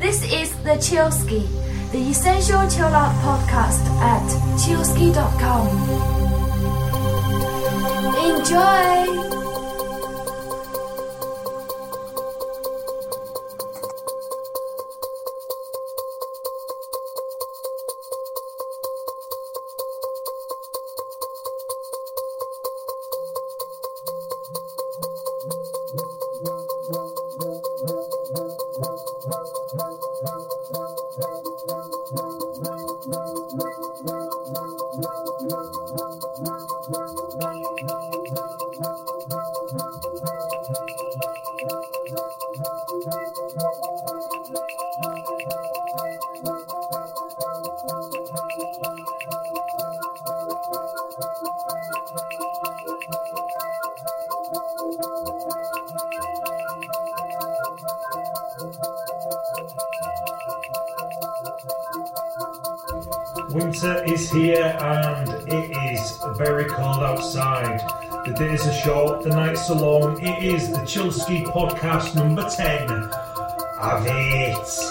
This is the Chillsky, the essential chill out podcast at chillsky.com. Enjoy! Winter is here and it is very cold outside. The days are short, the nights are long. It is the Chillsky podcast number 10 of it.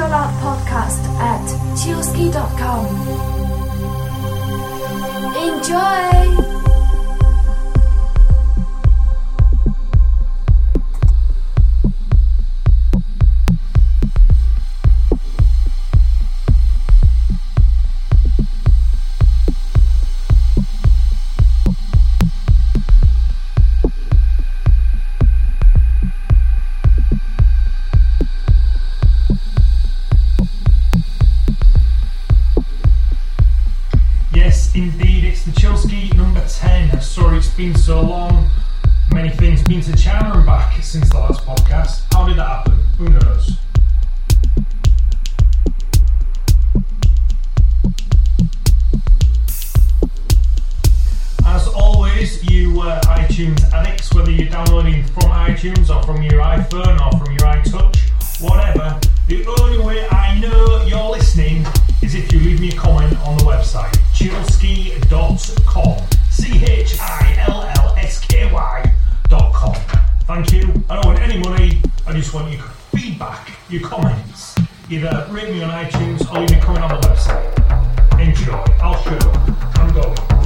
Chill Out podcast at chillsky.com. Enjoy! iTunes addicts, whether you're downloading from iTunes or from your iPhone or from your iTouch, whatever, the only way I know you're listening is if you leave me a comment on the website, chillsky.com. C H I L L S K Y.com. Thank you. I don't want any money, I just want your feedback, your comments. Either rate me on iTunes or leave me a comment on the website. Enjoy. I'll show. I'm going.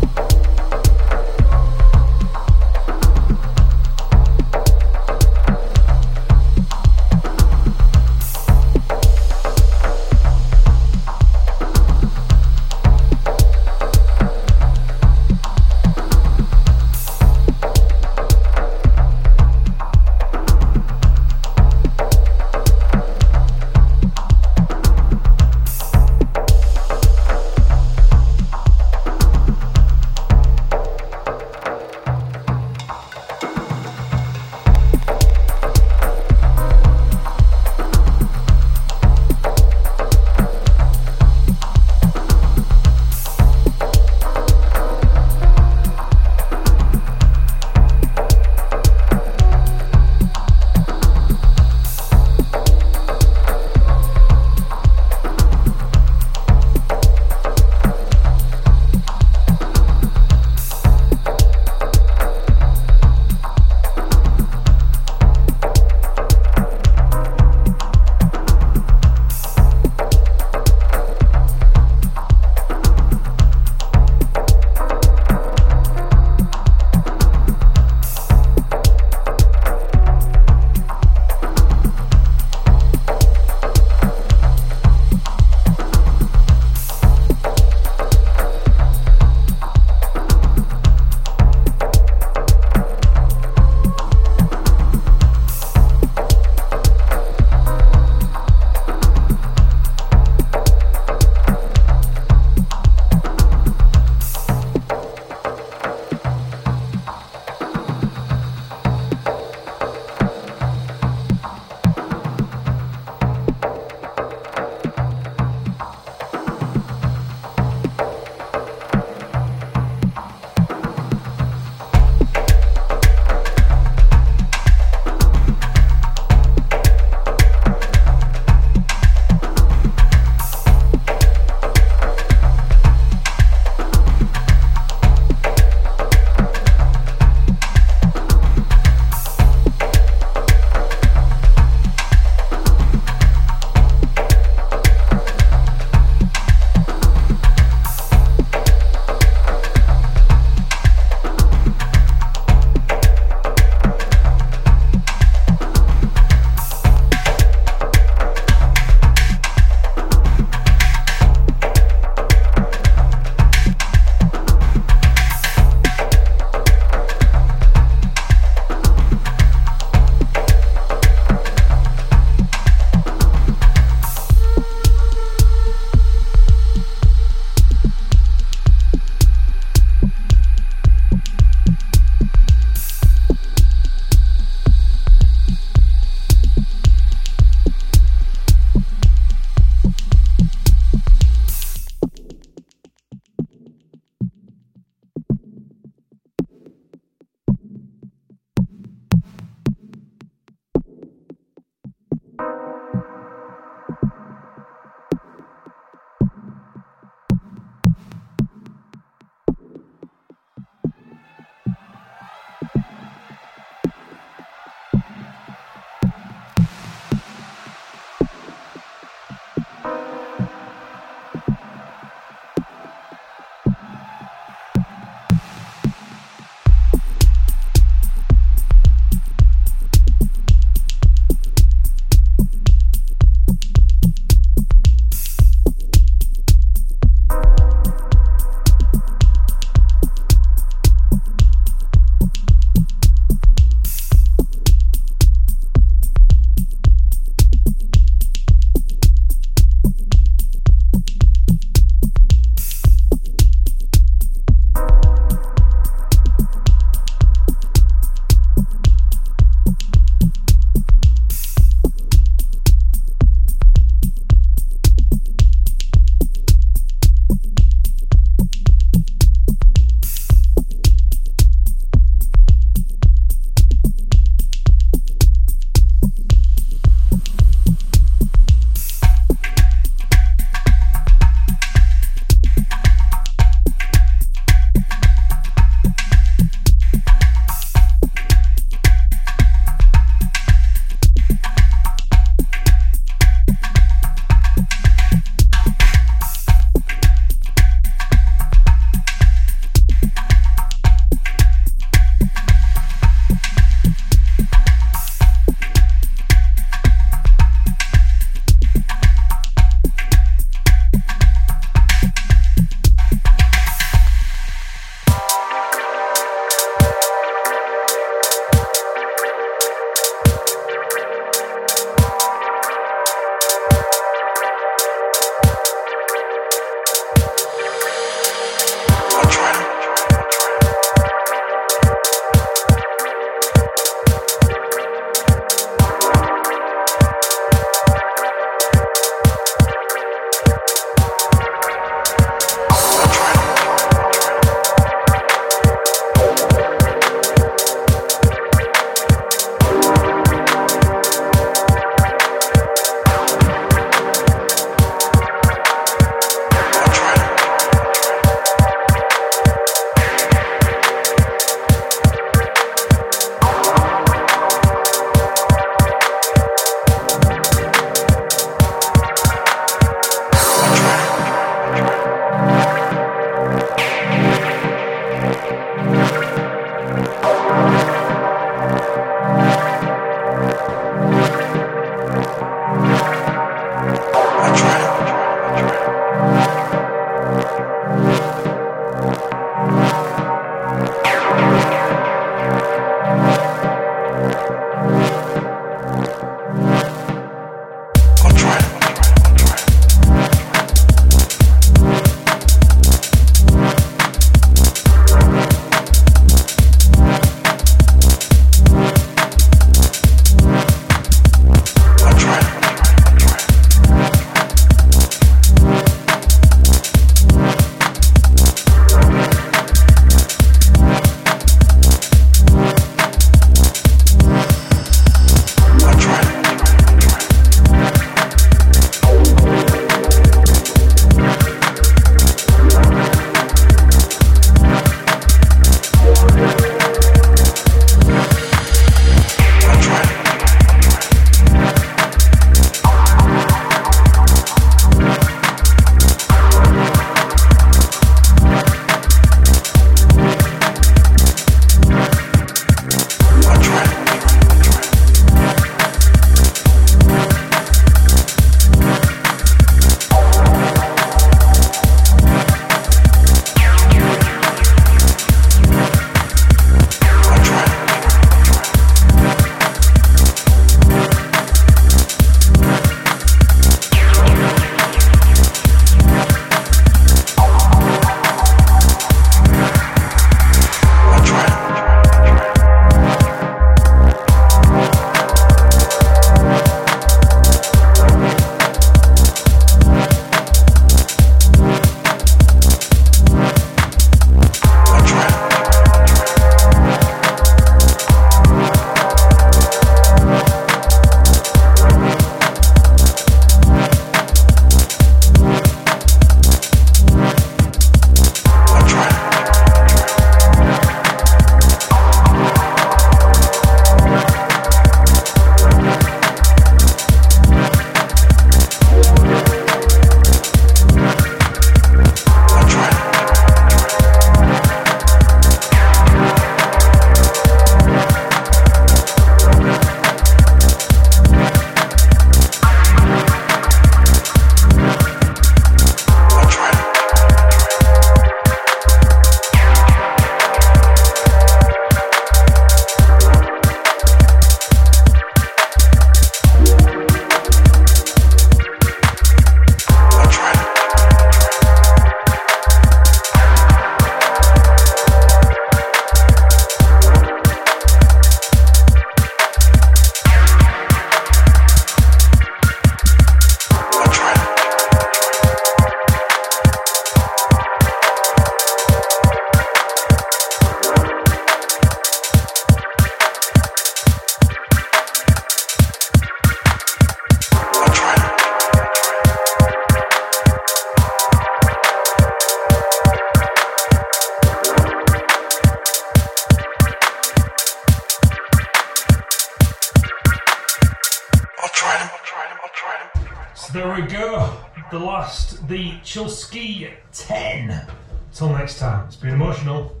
The 10. Till next time, it's been emotional.